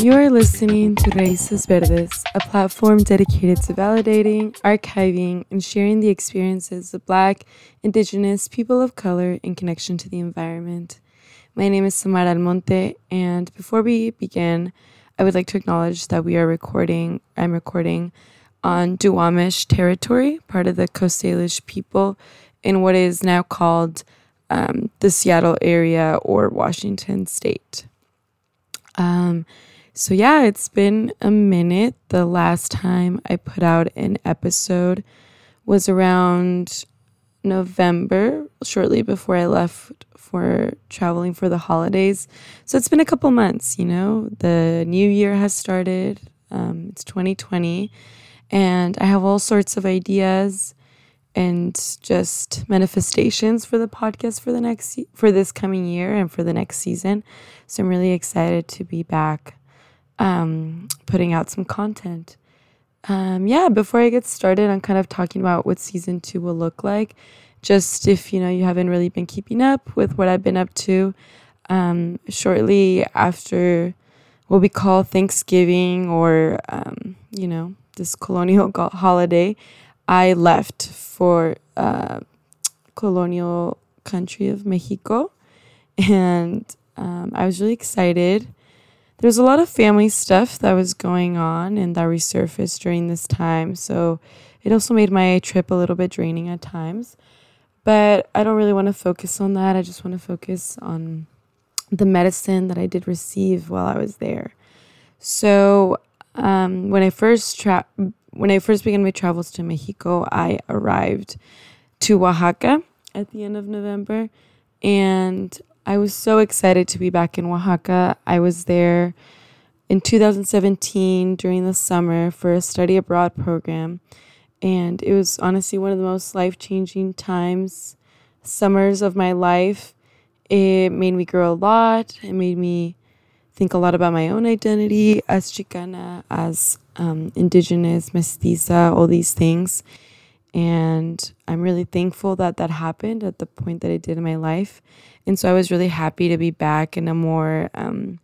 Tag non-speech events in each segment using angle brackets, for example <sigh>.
You are listening to Raíces Verdes, a platform dedicated to validating, archiving, and sharing the experiences of Black, Indigenous, people of color in connection to the environment. My name is Samara Almonte, and before we begin, I would like to acknowledge that we are recording, I'm recording on Duwamish territory, part of the Coast Salish people, in what is now called um, the Seattle area or Washington state. Um, so, yeah, it's been a minute. The last time I put out an episode was around November, shortly before I left for traveling for the holidays. So, it's been a couple months, you know. The new year has started, um, it's 2020, and I have all sorts of ideas and just manifestations for the podcast for the next for this coming year and for the next season. So I'm really excited to be back um, putting out some content. Um, yeah, before I get started on kind of talking about what season two will look like, just if you know you haven't really been keeping up with what I've been up to, um, shortly after what we call Thanksgiving or um, you know this colonial holiday, I left for uh, colonial country of Mexico, and um, I was really excited there's a lot of family stuff that was going on and that resurfaced during this time. So it also made my trip a little bit draining at times. But I don't really want to focus on that. I just want to focus on the medicine that I did receive while I was there. So um, when I first tra- when I first began my travels to Mexico, I arrived to Oaxaca at the end of November, and I was so excited to be back in Oaxaca. I was there in 2017 during the summer for a study abroad program. And it was honestly one of the most life changing times, summers of my life. It made me grow a lot. It made me think a lot about my own identity as Chicana, as um, Indigenous, Mestiza, all these things. And I'm really thankful that that happened at the point that it did in my life. And so I was really happy to be back in a more um,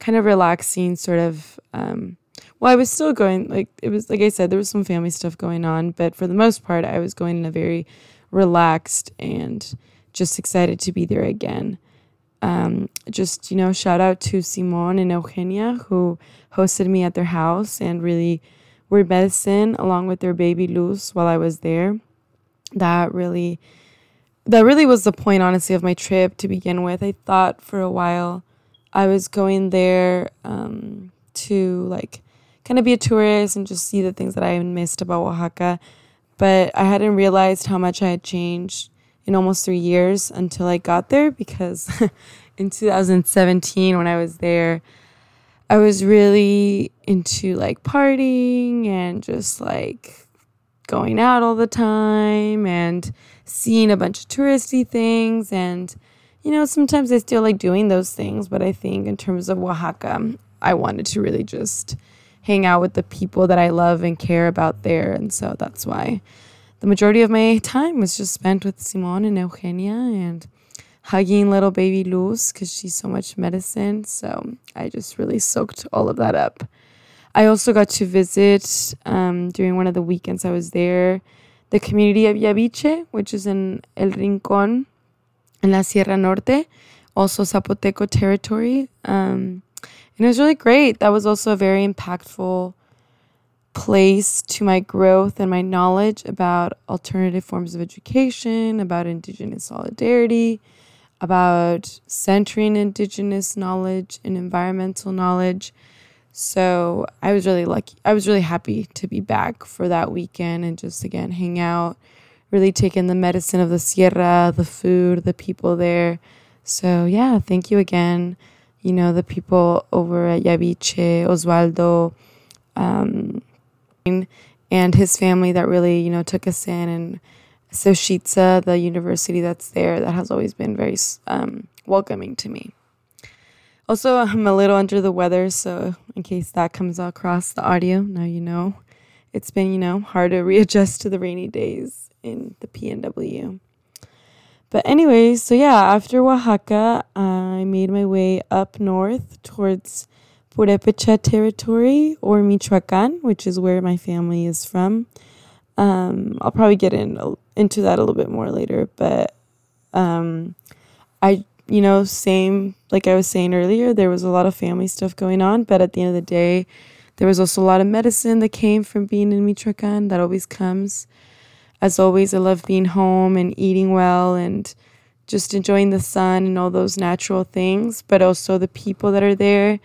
kind of relaxing sort of. Um, well, I was still going, like, it was, like I said, there was some family stuff going on, but for the most part, I was going in a very relaxed and just excited to be there again. Um, just, you know, shout out to Simon and Eugenia who hosted me at their house and really were medicine along with their baby Luz while I was there. That really that really was the point honestly of my trip to begin with. I thought for a while I was going there um, to like kind of be a tourist and just see the things that I missed about Oaxaca. But I hadn't realized how much I had changed in almost three years until I got there because <laughs> in 2017 when I was there, I was really into like partying and just like going out all the time and seeing a bunch of touristy things. And, you know, sometimes I still like doing those things, but I think in terms of Oaxaca, I wanted to really just hang out with the people that I love and care about there. And so that's why the majority of my time was just spent with Simon and Eugenia and hugging little baby Luz because she's so much medicine. So I just really soaked all of that up. I also got to visit um, during one of the weekends I was there the community of Yaviche, which is in El Rincon in La Sierra Norte, also Zapoteco territory. Um, and it was really great. That was also a very impactful place to my growth and my knowledge about alternative forms of education, about Indigenous solidarity, about centering Indigenous knowledge and environmental knowledge. So I was really lucky. I was really happy to be back for that weekend and just again hang out, really take in the medicine of the Sierra, the food, the people there. So yeah, thank you again. You know, the people over at Yaviche, Oswaldo, um, and his family that really, you know, took us in and Xochitza, the university that's there, that has always been very um, welcoming to me. Also, I'm a little under the weather, so in case that comes across the audio, now you know. It's been, you know, hard to <laughs> readjust to the rainy days in the PNW. But anyways, so yeah, after Oaxaca, I made my way up north towards Purepecha territory or Michoacan, which is where my family is from. Um, I'll probably get in into that a little bit more later, but um, I, you know, same like I was saying earlier, there was a lot of family stuff going on, but at the end of the day, there was also a lot of medicine that came from being in Michoacan. That always comes. As always, I love being home and eating well and just enjoying the sun and all those natural things, but also the people that are there.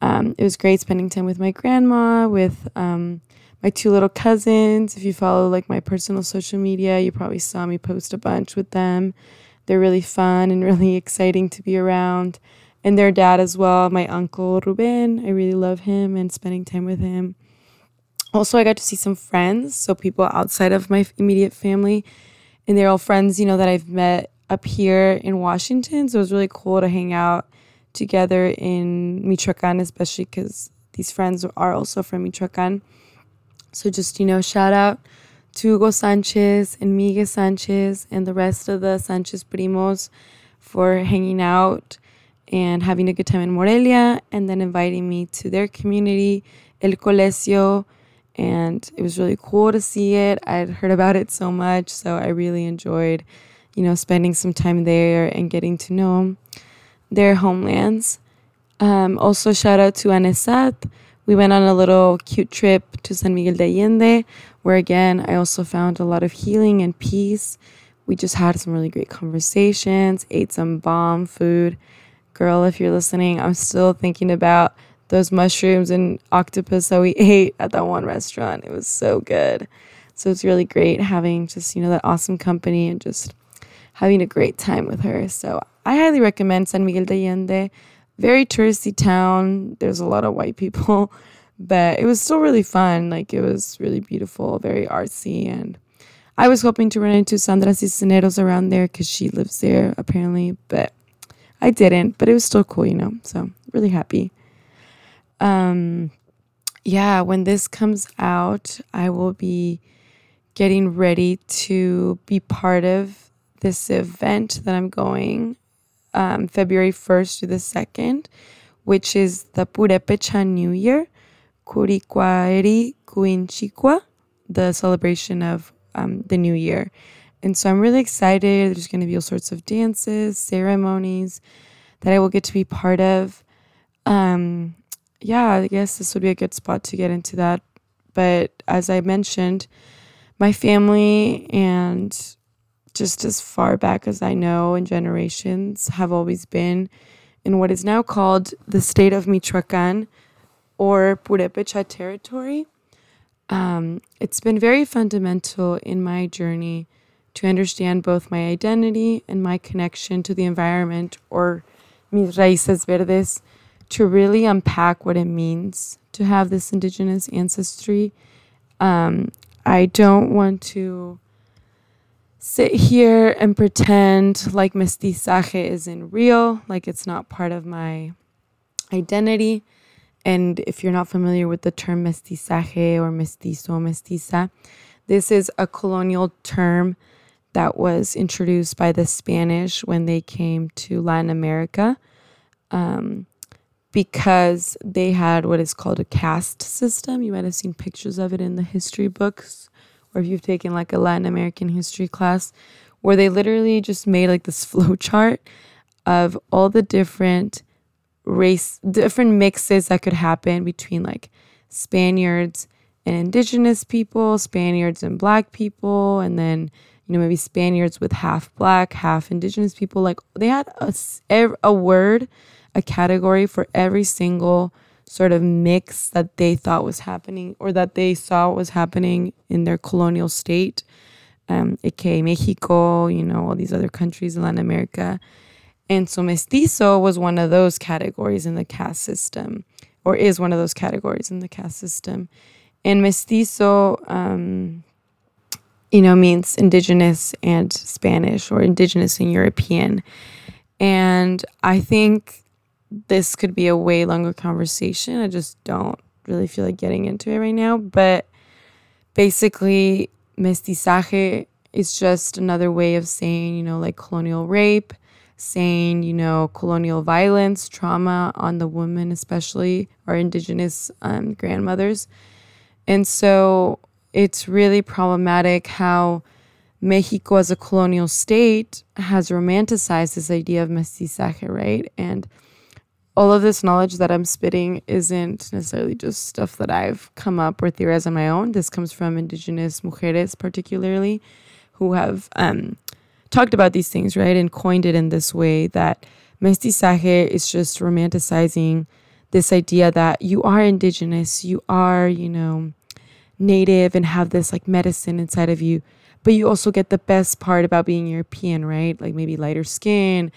Um, it was great spending time with my grandma, with um, my two little cousins. If you follow like my personal social media, you probably saw me post a bunch with them. They're really fun and <laughs> really exciting to be around. And their dad as well, my uncle Ruben. I really love him and spending time with him. Also, I got to see some friends, so people outside of my immediate family. And they're all friends, you know, that I've met up here in Washington. So it was really cool to hang out together in Michoacan, especially because these friends are also from Michoacan. So just, you know, shout out to Hugo Sanchez and Miguel Sanchez and the rest of the Sanchez primos for hanging out and having a good time in Morelia and then inviting me to their community, El Colegio. And it was really cool to see it. I'd heard about it so much, so I really enjoyed you know, spending some time there and getting to know their homelands. Um, also, shout out to Anesat. We went on a little cute trip to San Miguel de Allende, where again, I also found a lot of healing and peace. We just had some really great conversations, ate some bomb food. Girl, if you're listening, I'm still thinking about those mushrooms and octopus that we <laughs> ate at that one restaurant. It was so good. So it's really great having just, you know, that awesome company and just having a great time with her. So I highly recommend San Miguel de Allende. Very touristy town. There's a lot of white people, <laughs> but it was still really fun. Like it was really beautiful, very artsy, and I was hoping to run into Sandra Cisneros around there because she lives there apparently, but I didn't. But it was still cool, you know. So really happy. Um, yeah, when this comes out, I will be getting ready to be part of this event that I'm going um, February 1st to the 2nd, which is the Purepecha New Year, Kurikwari Kuinchikwa, the celebration of um, the New Year. And so I'm really excited. There's going to be all sorts of dances, ceremonies that I will get to be part of. Um, yeah, I guess this would be a good spot to get into that. But as I mentioned, my family and just as far back as I know in generations, have always been in what is now called the state of Michoacan or Purepecha territory. Um, it's been very fundamental in my journey to understand both my identity and my connection to the environment or mis raíces verdes to really unpack what it means to have this indigenous ancestry. Um, I don't want to sit here and pretend like mestizaje isn't real, like it's not part of my identity. And if you're not familiar with the term mestizaje or mestizo, mestiza, this is a colonial term that was introduced by the Spanish when they came to Latin America um, because they had what is called a caste system. You might have seen pictures of it in the history books or if you've taken like a Latin American history class where they literally just made like this <laughs> flow chart of all the different race different mixes that could happen between like Spaniards and indigenous people, Spaniards and black people, and then you know maybe Spaniards with half black, half indigenous people. Like they had a a word, a category for every single sort of mix that they thought was happening or that they saw was happening in their colonial state, um, aka Mexico, you know, all these other countries in Latin America. And so mestizo was one of those categories in the caste system, or is one of those categories in the caste system. And mestizo, um, you know, means indigenous and Spanish or indigenous and European. And I think this could be a way longer conversation. I just don't really feel like getting into it right now. But basically, mestizaje is just another way of saying, you know, like colonial rape, saying, you know, colonial violence, trauma on the women, especially our indigenous um, grandmothers. And so it's really problematic how Mexico, as a colonial state, has romanticized this idea of mestizaje, right? And all of this knowledge that I'm spitting isn't necessarily just stuff that I've come up with or theorized on my own. This comes from indigenous mujeres, particularly, who have um, talked about these things, right? And coined it in this way that mestizaje is just romanticizing this idea that you are indigenous, you are, you know, native and have this like medicine inside of you. But you also get the best part about being European, right? Like maybe lighter skin,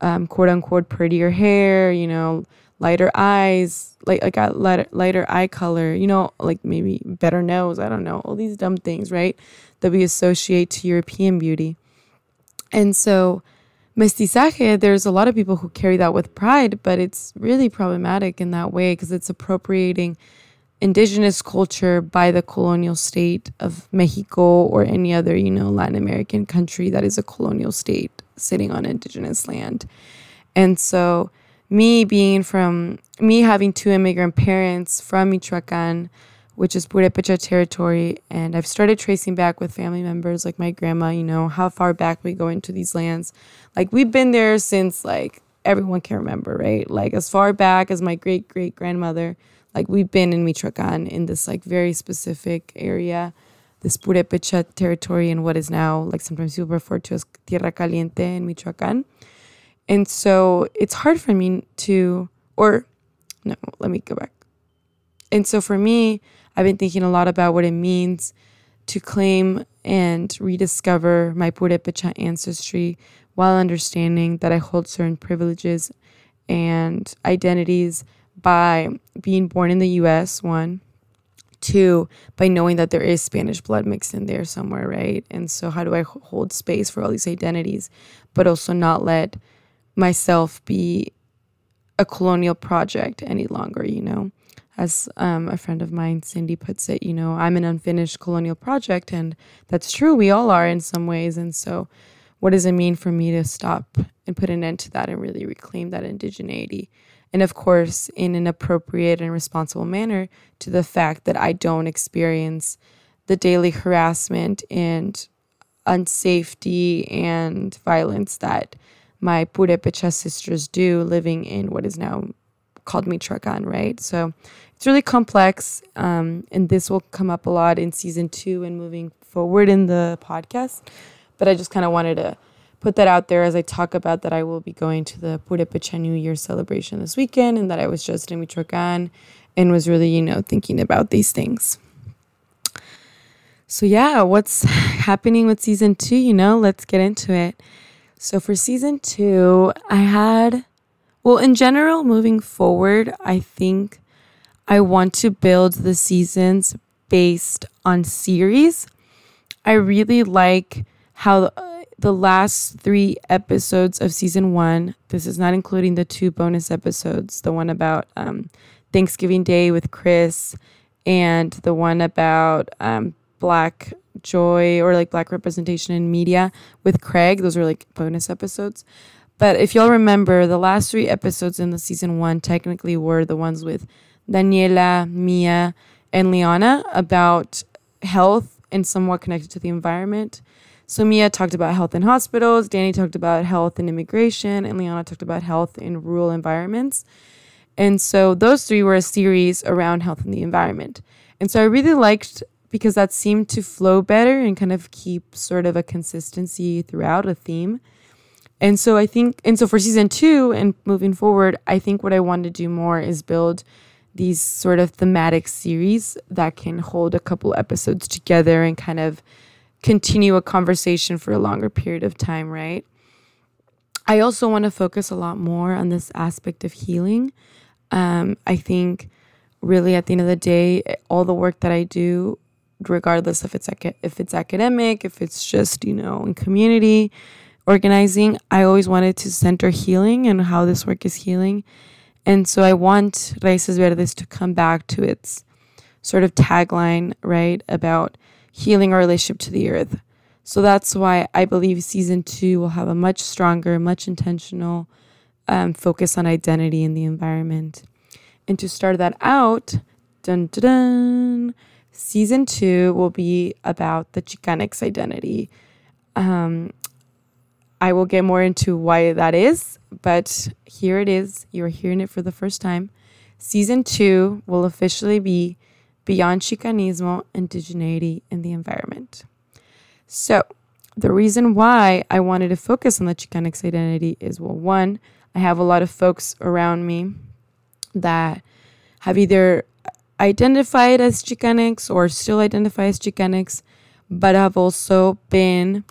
um, quote unquote prettier hair, you know, lighter eyes, like like a lighter lighter eye color, you know, like maybe better nose. I don't know, all these dumb things, right? That we associate to European beauty. And so, mestizaje, there's a lot of people who carry that with pride, but it's really problematic in that way because it's appropriating indigenous culture by the colonial state of Mexico or any other, you know, Latin American country that is a colonial state sitting on indigenous land. And so, me being from, me having two immigrant parents from Michoacan, which is Purepecha territory. And I've started tracing back with family members like my grandma, you know, how far back we go into these lands. Like we've been there since like everyone can remember, right? Like as far back as my great great grandmother, like we've been in Michoacan in this like very specific area, this Purepecha territory and what is now like sometimes people refer to as Tierra Caliente in Michoacan. And so it's hard for me to, or no, let me go back. And so for me, I've been thinking a lot about what it means to claim and rediscover my Purepecha ancestry while understanding that I hold certain privileges and identities by being born in the US, one. Two, by knowing that there is Spanish blood mixed in there somewhere, right? And so, how do I hold space for all these identities, but also not let myself be a colonial project any longer, you know? as um, a friend of mine, Cindy, puts it, you know, I'm an unfinished colonial project. And that's true. We all are in some ways. And so, what does it mean for me to stop and put an end to that and really reclaim that indigeneity? And of course, in an appropriate and responsible manner to the fact that I don't experience the daily harassment and unsafety and violence that my Purepecha sisters do living in what is now called Michoacan, right? So it's really complex, um, and this will come up a lot in season two and moving forward in the podcast. But I just kind of wanted to put that out there as I talk about that I will be going to the Purepecha New Year celebration this weekend, and that I was just in Michoacan and was really, you know, thinking about these things. So yeah, what's <laughs> happening with season two? You know, let's get into it. So for season two, I had, well, in general, moving forward, I think I want to build the seasons based on series. I really like how the last three episodes of season one, this is not including the two bonus episodes, the one about um, Thanksgiving Day with Chris and the one about um, Black joy or like Black representation in media with Craig. Those are like bonus episodes. But if y'all remember, the last three episodes in the season one technically were the ones with Daniela, Mia, and Liana about health and somewhat connected to the environment. So Mia talked about health in hospitals, Danny talked about health in immigration, and Liana talked about health in rural environments. And so those three were a series around health and the environment. And so I really liked because that seemed to flow better and kind of keep sort of a consistency throughout a theme. And so I think, and so for season two and moving forward, I think what I want to do more is build these sort of thematic series that can hold a couple episodes together and kind of continue a conversation for a longer period of time, right? I also want to focus a lot more on this aspect of healing. Um, I think really at the end of the day, all the work that I do, regardless if it's if it's academic, if it's just you know in community organizing, I always wanted to center healing and how this work is healing and so I want Raíces Verdes to come back to its sort of tagline, right, about healing our relationship to the earth. So that's why I believe season two will have a much stronger, much intentional um, focus on identity and the environment. And to start that out, dun, dun, dun, season two will be about the Chicanx identity. Um, I will get more into why that is, but here it is. You're hearing it for the first time. Season two will officially be Beyond Chicanismo, Indigeneity, and the Environment. So, the reason why I wanted to focus on the Chicanx identity is well, one, I have a lot of folks around me that have either identified as Chicanx or still identify as Chicanx, but have also been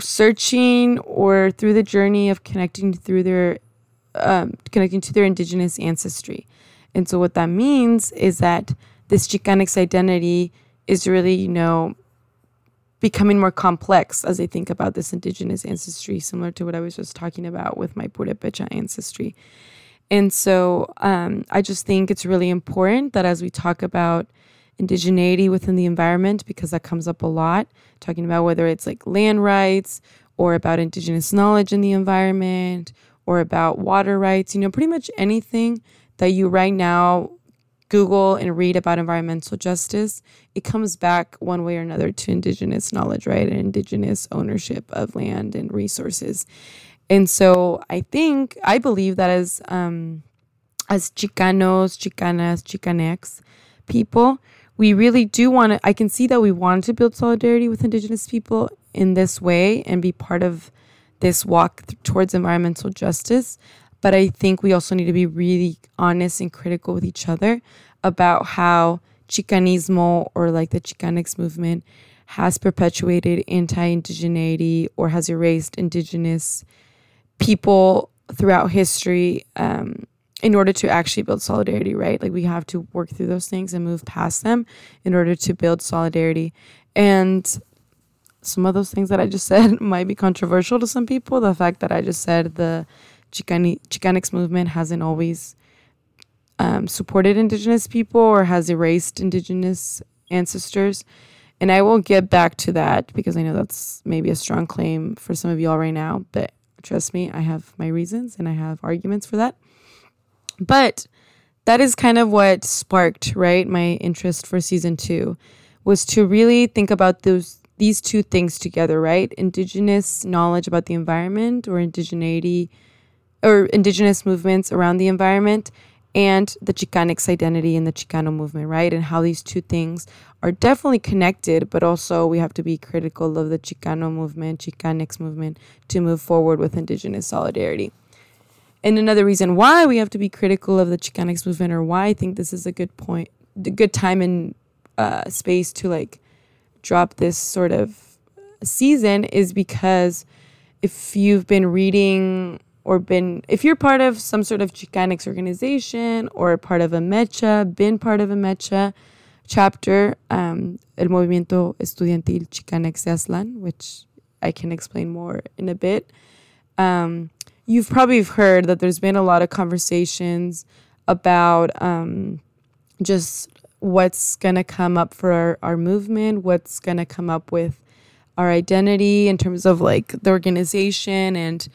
searching or through the journey of connecting through their um, connecting to their indigenous ancestry. And so what that means is that this Chicanx identity is really, you know, becoming more complex as I think about this indigenous ancestry, similar to what I was just talking about with my Purepecha ancestry. And so um, I just think it's really important that as we talk about indigeneity within the environment, because that comes up a lot, talking about whether it's like land rights or about indigenous knowledge in the environment or about water rights, you know, pretty much anything that you right now Google and read about environmental justice, it comes back one way or another to indigenous knowledge, right? And indigenous ownership of land and resources. And so I think, I believe that as, um, as Chicanos, Chicanas, Chicanx people, we really do want to, I can see that we want to build solidarity with indigenous people in this way and be part of this walk th- towards environmental justice. But I think we also need to be really honest and critical with each other about how Chicanismo or like the Chicanx movement has perpetuated anti indigeneity or has erased indigenous people throughout history um, in order to actually build solidarity, right? Like we have to work through those things and move past them in order to build solidarity. And some of those things that I just said <laughs> might be controversial to some people. The fact that I just said the Chicani- Chicanx movement hasn't always um, supported Indigenous people or has erased Indigenous ancestors. And I will get back to that because I know that's maybe a strong claim for some of y'all right now. But trust me, I have my reasons and I have arguments for that. But that is kind of what sparked, right, my interest for season two was to really think about those these two things together, right? Indigenous knowledge about the environment or indigeneity or indigenous movements around the environment and the Chicanx identity and the Chicano movement, right? And how these two things are definitely connected, but also we have to be critical of the Chicano movement, Chicanx movement to move forward with indigenous solidarity. And another reason why we have to be critical of the Chicanx movement or why I think this is a good point, a good time and uh, space to like drop this sort of season is because if you've been reading or been, if you're part of some sort of Chicanx organization or part of a mecha, been part of a mecha chapter, um, El Movimiento Estudiantil Chicanx de Aztlán, which I can explain more in a bit. Um, you've probably heard that there's been a lot of conversations about um, just what's going to come up for our, our movement, what's going to come up with our identity in terms of like the organization and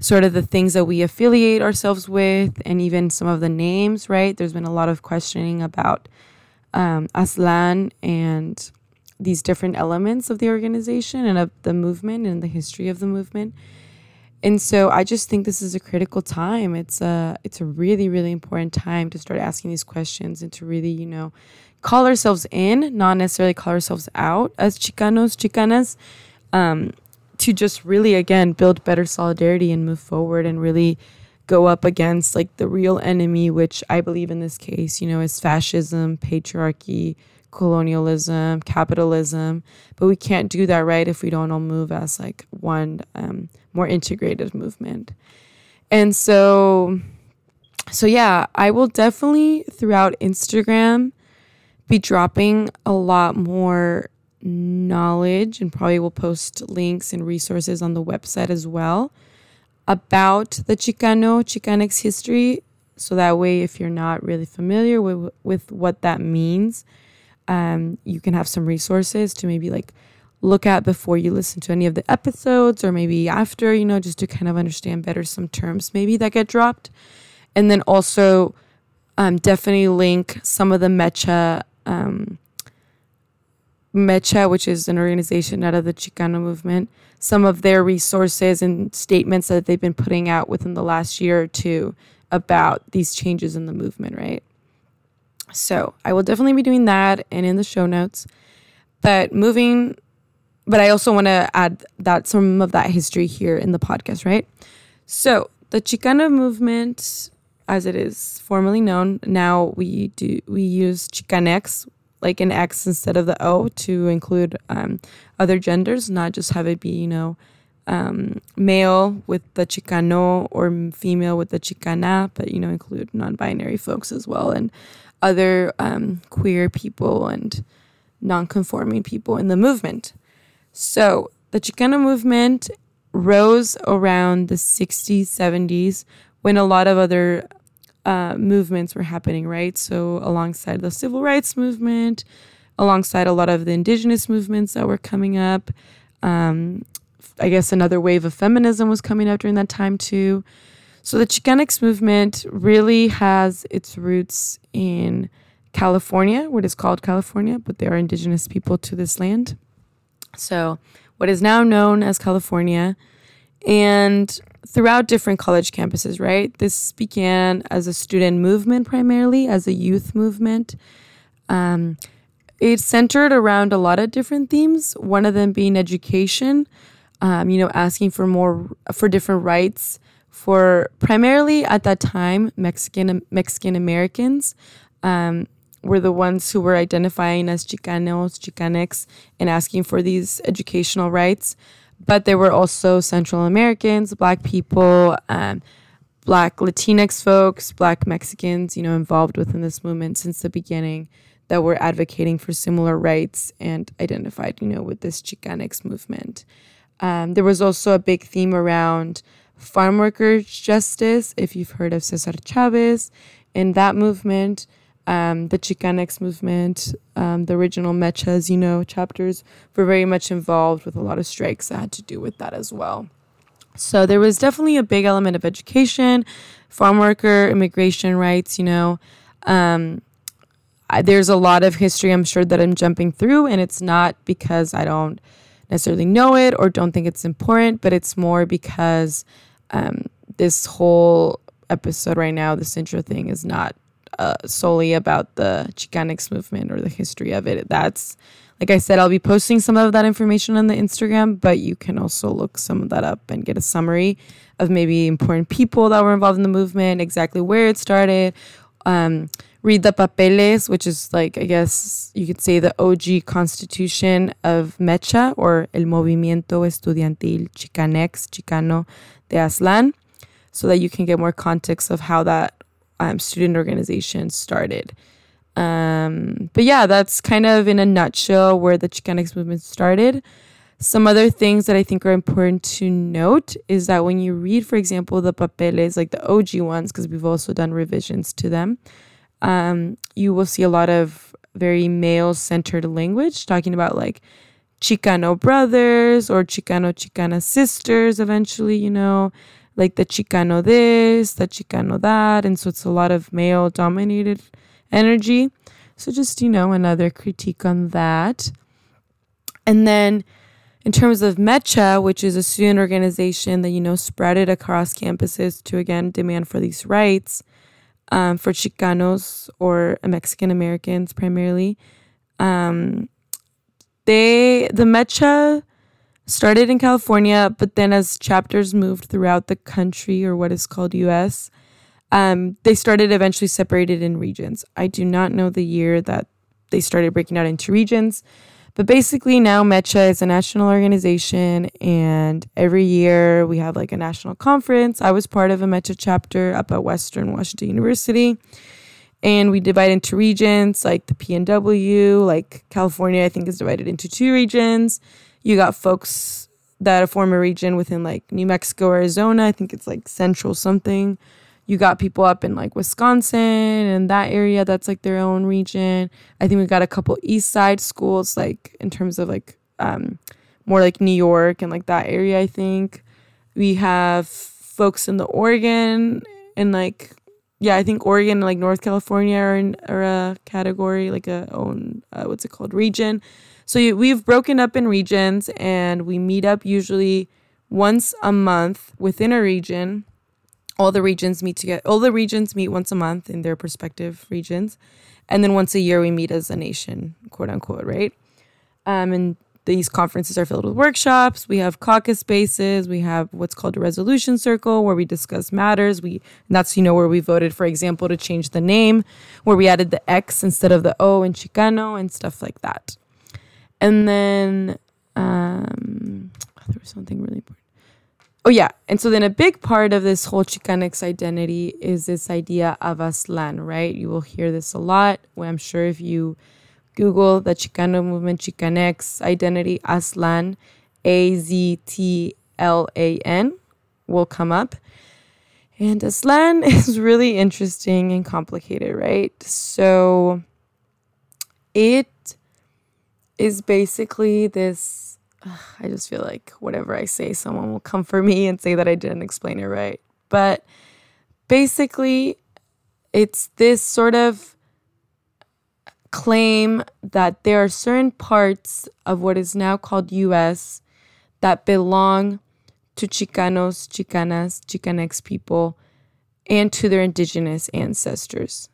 sort of the things that we affiliate ourselves with and even some of the names, right? There's been a lot of questioning about um, Aztlán and these different elements of the organization and of the movement and the history of the movement. And so I just think this is a critical time. It's a it's a really really important time to start asking these questions and to really, you know, call ourselves in, not necessarily call ourselves out as Chicanos, Chicanas. Um, to just really again build better solidarity and move forward and really go up against like the real enemy which i believe in this case you know is fascism patriarchy colonialism capitalism. But we can't do that right if we don't all move as like one um, more integrated movement. And so so yeah i will definitely throughout instagram be dropping a lot more knowledge and probably will post links and resources on the website as well about the Chicano, Chicanx history. So that way, if you're not really familiar with, with what that means, um, you can have some resources to maybe like look at before you listen to any of the episodes or maybe after, you know, just to kind of understand better some terms maybe that get dropped. And then also um, definitely link some of the Mecha, um, Mecha, which is an organization out of the Chicano movement, some of their resources and statements that they've been putting out within the last year or two about these changes in the movement, right? So I will definitely be doing that and in the show notes. But moving, but I also want to add that some of that history here in the podcast, right? So the Chicano movement, as it is formally known, now we do we use Chicanx, like an X instead of the O, to include um, other genders, not just have it be you know um, male with the Chicano or female with the Chicana, but you know include non-binary folks as well and other um, queer people and non-conforming people in the movement. So the Chicano movement rose around the 60s, 70s when a lot of other uh, movements were happening, right? So, alongside the civil rights movement, alongside a lot of the indigenous movements that were coming up, um, I guess another wave of feminism was coming up during that time too. So, the Chicanx movement really has its roots in California, what is called California, but they are indigenous people to this land. So, what is now known as California. And throughout different college campuses, right? This began as a student movement primarily, as a youth movement. Um, it centered around a lot of different themes, one of them being education, um, you know, asking for more, for different rights for primarily at that time, Mexican, Mexican Americans. Um, were the ones who were identifying as Chicanos, Chicanx, and asking for these educational rights. But there were also Central Americans, Black people, um, Black Latinx folks, Black Mexicans, you know, involved within this movement since the beginning that were advocating for similar rights and identified, you know, with this Chicanx movement. Um, there was also a big theme around farm workers' justice, if you've heard of Cesar Chavez in that movement um, the Chicanx movement, um, the original Mechas, you know, chapters were very much involved with a lot of strikes that had to do with that as well. So there was definitely a big element of education, farm worker, immigration rights, you know. Um, I, there's a lot of history I'm sure that I'm jumping through, and it's not because I don't necessarily know it or don't think it's important, but it's more because um, this whole episode right now, this intro thing, is not uh, solely about the Chicanx movement or the history of it. That's like I said, I'll be posting some of that information on the Instagram, but you can also look some of that up and get a summary of maybe important people that were involved in the movement, exactly where it started. Um, read the papeles, which is like, I guess you could say the OG constitution of Mecha or El Movimiento Estudiantil Chicanx, Chicano de Aztlán, so that you can get more context of how that um, student organization started. Um, but yeah, that's kind of in a nutshell where the Chicanx movement started. Some other things that I think are important to note is that when you read, for example, the papeles, like the OG ones, because we've also done revisions to them, um, you will see a lot of very male centered language talking about like Chicano brothers or Chicano Chicana sisters eventually, you know, like the Chicano this, the Chicano that. And so it's a lot of male dominated energy. So just, you know, another critique on that. And then in terms of Mecha, which is a student organization that, you know, spread it across campuses to again demand for these rights um, for Chicanos or Mexican Americans primarily. Um, they, the Mecha started in California, but then as chapters moved throughout the country or what is called US, um, they started eventually separated in regions. I do not know the year that they started breaking out into regions, but basically now Mecha is a national organization, and every year we have like a national conference. I was part of a Mecha chapter up at Western Washington University. And we divide into regions like the PNW, like California, I think is divided into two regions you got folks that form a region within like New Mexico, Arizona. I think it's like central something. You got people up in like Wisconsin and that area that's like their own region. I think we got a couple east side schools, like in terms of like um, more like New York and like that area, I think. We have folks in the Oregon and like yeah, I think Oregon and like North California are in are a category like a own uh, what's it called region. So we've broken up in regions and we meet up usually once a month within a region. All the regions meet together. All the regions meet once a month in their respective regions, and then once a year we meet as a nation, quote unquote, right? Um, and these conferences are filled with workshops. We have caucus spaces. We have what's called a resolution circle where we discuss matters. We that's you know where we voted, for example, to change the name, where we added the X instead of the O in Chicano and stuff like that. And then um, there was something really important. Oh yeah, and so then a big part of this whole Chicanx identity is this idea of Aztlán, right? You will hear this a lot. I'm sure if you Google the Chicano movement, Chicanx identity, Aztlán, A Z T L A N, will come up. And Aztlán <laughs> is really interesting and complicated, right? So it is basically this. I just feel like whatever I say, someone will come for me and say that I didn't explain it right. But basically, it's this sort of claim that there are certain parts of what is now called US that belong to Chicanos, Chicanas, Chicanx people and to their indigenous ancestors.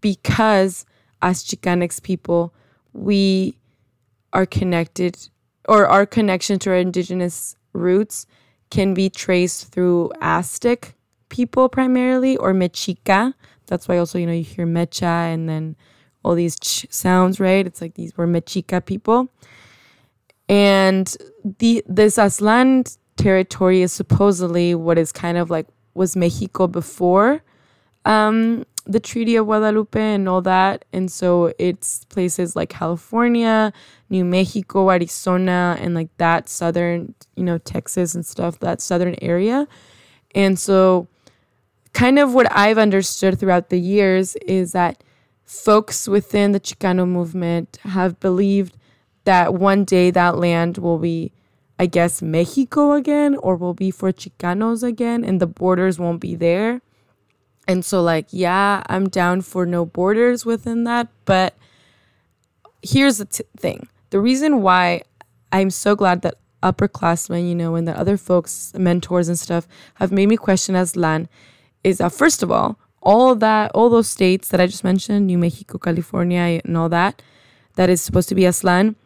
Because as Chicanx people, we are connected or our connection to our indigenous roots can be traced through Aztec people primarily or Mexica. That's why also, you know, you hear Mecha and then all these ch sounds, right? It's like these were Mexica people. And the this Aztlán territory is supposedly what is kind of like was Mexico before um, the Treaty of Guadalupe and all that. And so it's places like California, New Mexico, Arizona, and like that southern, you know, Texas and stuff, that southern area. And so, kind of what I've understood throughout the years is that folks within the Chicano movement have believed that one day that land will be, I guess, Mexico again, or will be for Chicanos again, and the borders won't be there. And so, like, yeah, I'm down for no borders within that. But here's the t- thing the reason why I'm so glad that upperclassmen, you know, and the other folks, mentors and stuff, have made me question Aztlán is that, first of all, all that all those states that I just mentioned, New Mexico, California, and all that, that is supposed to be Aztlán,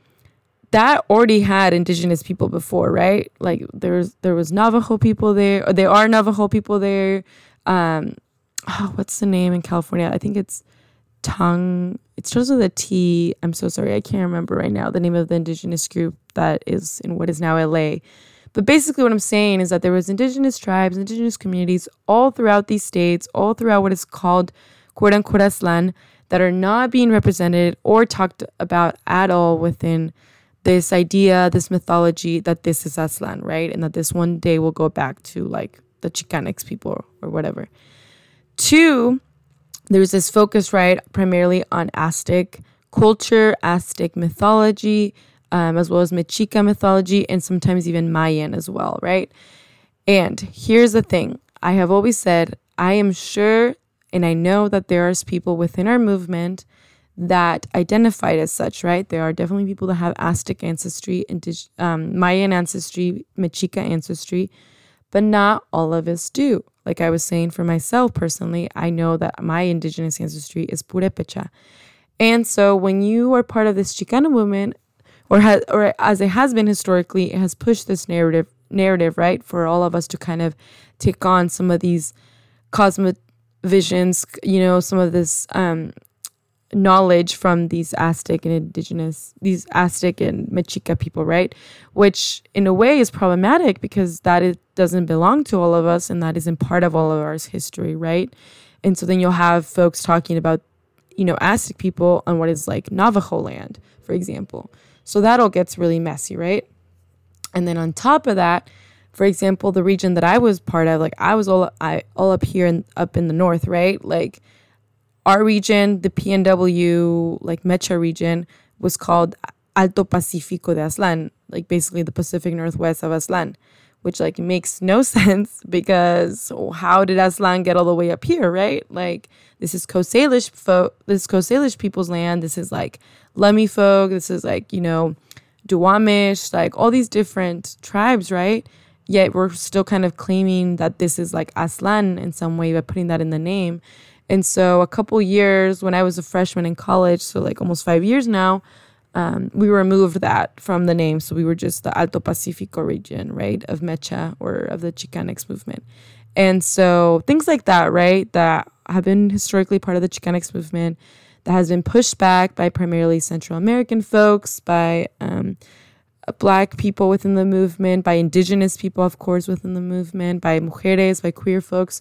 that already had indigenous people before, right? Like there's there was Navajo people there, or there are Navajo people there. Um, oh, what's the name in California? I think it's Tongue. It starts with a T. I'm so sorry, I can't remember right now the name of the indigenous group that is in what is now LA. But basically, what I'm saying is that there was indigenous tribes, indigenous communities all throughout these states, all throughout what is called quote unquote Aztlán, that are not being represented or talked about at all within this idea, this mythology that this is Aztlán, right? And that this one day will go back to like the Chicanx people or whatever. Two, there's this focus, right, primarily on Aztec culture, Aztec mythology, um, as well as Mexica mythology, and sometimes even Mayan as well, right? And here's the thing I have always said, I am sure and I know that there are people within our movement that identified as such, right? There are definitely people that have Aztec ancestry, indig- um, Mayan ancestry, Mexica ancestry, but not all of us do. Like I was saying for myself personally, I know that my indigenous ancestry is Purepecha. And so when you are part of this Chicano movement, or has or as it has been historically, it has pushed this narrative narrative, right, for all of us to kind of take on some of these cosmic visions, you know, some of this um, knowledge from these Aztec and indigenous, these Aztec and Mexica people, right? Which in a way is problematic because that it doesn't belong to all of us and that isn't part of all of our history, right? And so then you'll have folks talking about, you know, Aztec people on what is like Navajo land, for example. So that all gets really messy, right? And then on top of that, for example, the region that I was part of, like I was all I all up here and up in the north, right? Like our region, the PNW, like Mecha region, was called Alto Pacífico de Aztlán, like basically the Pacific Northwest of Aztlán, which like makes no <laughs> sense because how did Aztlán get all the way up here, right? Like this is Coast Salish folk, this is Coast Salish people's land. This is like Lummi folk. This is like you know, Duwamish, like all these different tribes, right? Yet we're still kind of claiming that this is like Aztlán in some way by putting that in the name. And so a couple years when I was a freshman in college, so like almost five years now, um, we removed that from the name. So we were just the Alto Pacifico region, right, of Mecha or of the Chicanx movement. And so things like that, right, that have been historically part of the Chicanx movement that has been pushed back by primarily Central American folks, by um, black people within the movement, by indigenous people, of course, within the movement, by mujeres, by queer folks.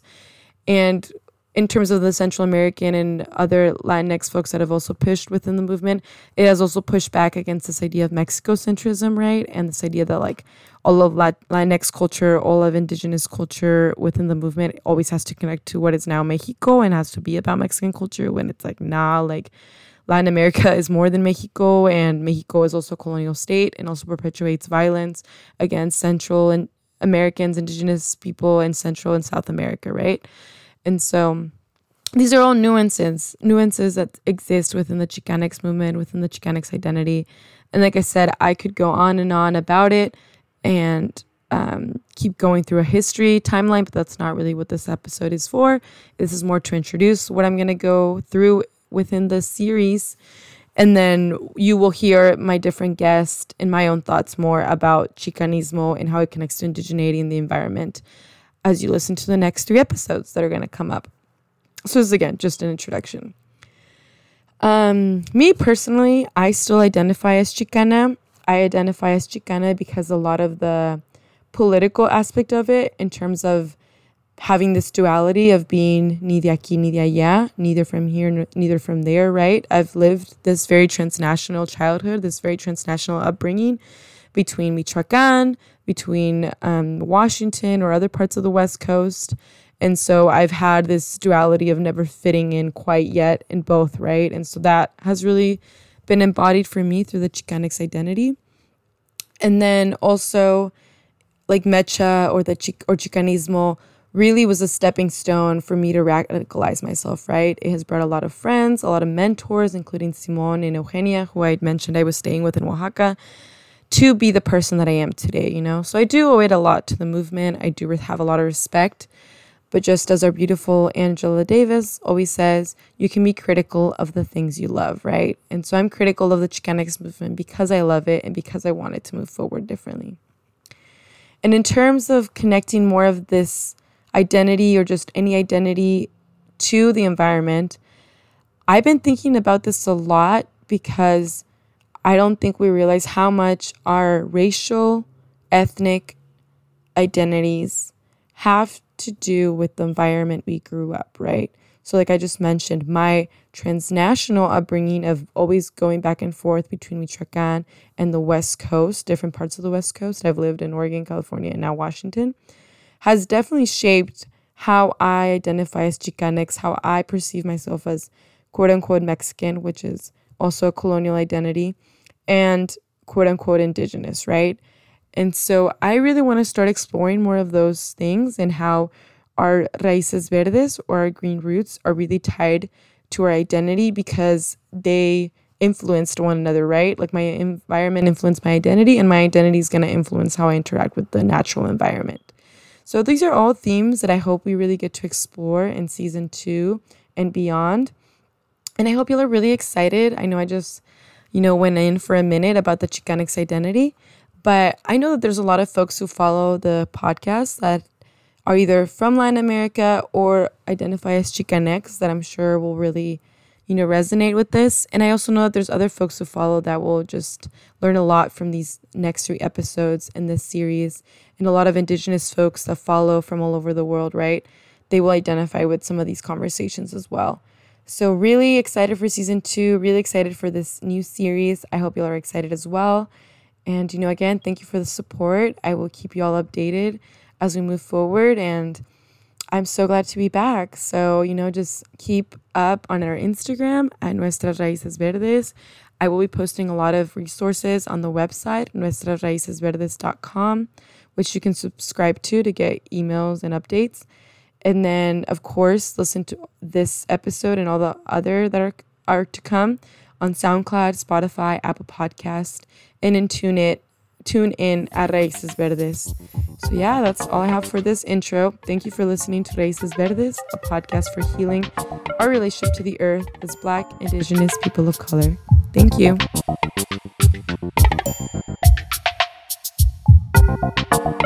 And in terms of the Central American and other Latinx folks that have also pushed within the movement, it has also pushed back against this idea of Mexico centrism, right? And this idea that like all of Latinx culture, all of indigenous culture within the movement always has to connect to what is now Mexico and has to be about Mexican culture when it's like, nah, like Latin America is more than Mexico and Mexico is also a colonial state and also perpetuates violence against Central and Americans, indigenous people in Central and South America, right? And so these are all nuances, nuances that exist within the Chicanx movement, within the Chicanx identity. And like I said, I could go on and on about it and um, keep going through a history timeline, but that's not really what this episode is for. This is more to introduce what I'm going to go through within the series. And then you will hear my different guests and my own thoughts more about Chicanismo and how it connects to indigeneity and the environment as you listen to the next three episodes that are going to come up. So, this is again just an introduction. Um, me personally, I still identify as Chicana. I identify as Chicana because a lot of the political aspect of it, in terms of having this duality of being de aquí ni allá, neither from here, neither from there, right? I've lived this very transnational childhood, this very transnational upbringing between Michoacan, between um, Washington or other parts of the West Coast. And so I've had this duality of never fitting in quite yet in both, right? And so that has really been embodied for me through the Chicanx identity. And then also, like Mecha or the Chic- or Chicanismo really was a stepping stone for me to radicalize myself, right? It has brought a lot of friends, a lot of mentors, including Simon and Eugenia, who I mentioned I was staying with in Oaxaca to be the person that I am today, you know? So I do owe it a lot to the movement. I do have a lot of respect. But just as our beautiful Angela Davis always says, you can be critical of the things you love, right? And so I'm critical of the Chicanx movement because I love it and because I want it to move forward differently. And in terms of connecting more of this identity or just any identity to the environment, I've been thinking about this a lot because I don't think we realize how much our racial, ethnic identities have to do with the environment we grew up, right? So, like I just mentioned, my transnational upbringing of always going back and forth between Michoacan and the West Coast, different parts of the West Coast. I've lived in Oregon, California, and now Washington, has definitely shaped how I identify as Chicanx, how I perceive myself as quote unquote Mexican, which is also a colonial identity, and quote unquote indigenous, right? And so I really want to start exploring more of those things and how our raíces verdes or our green roots are really tied to our identity because they influenced one another, right? Like my environment influenced my identity, and my identity is going to influence how I interact with the natural environment. So these are all themes that I hope we really get to explore in season two and beyond. And I hope y'all are really excited. I know I just, you know, went in for a minute about the Chicanx identity, but I know that there's a lot of folks who follow the podcast that are either from Latin America or identify as Chicanx that I'm sure will really, you know, resonate with this. And I also know that there's other folks who follow that will just learn a lot from these next three episodes in this series. And a lot of indigenous folks that follow from all over the world, right? They will identify with some of these conversations as well. So, really excited for season two, really excited for this new series. I hope you all are excited as well. And, you know, again, thank you for the support. I will keep you all updated as we move forward. And I'm so glad to be back. So, you know, just keep up on our Instagram at Nuestras Raíces Verdes. I will be posting a lot of resources on the website, nuestrasraicesverdes.com, which you can subscribe to to get emails and updates. And then, of course, listen to this episode and all the other that are, are to come on SoundCloud, Spotify, Apple Podcast, and in TuneIn, tune in at Raíces Verdes. So yeah, that's all I have for this intro. Thank you for listening to Raíces Verdes, a podcast for healing our relationship to the earth as Black, Indigenous people of color. Thank you.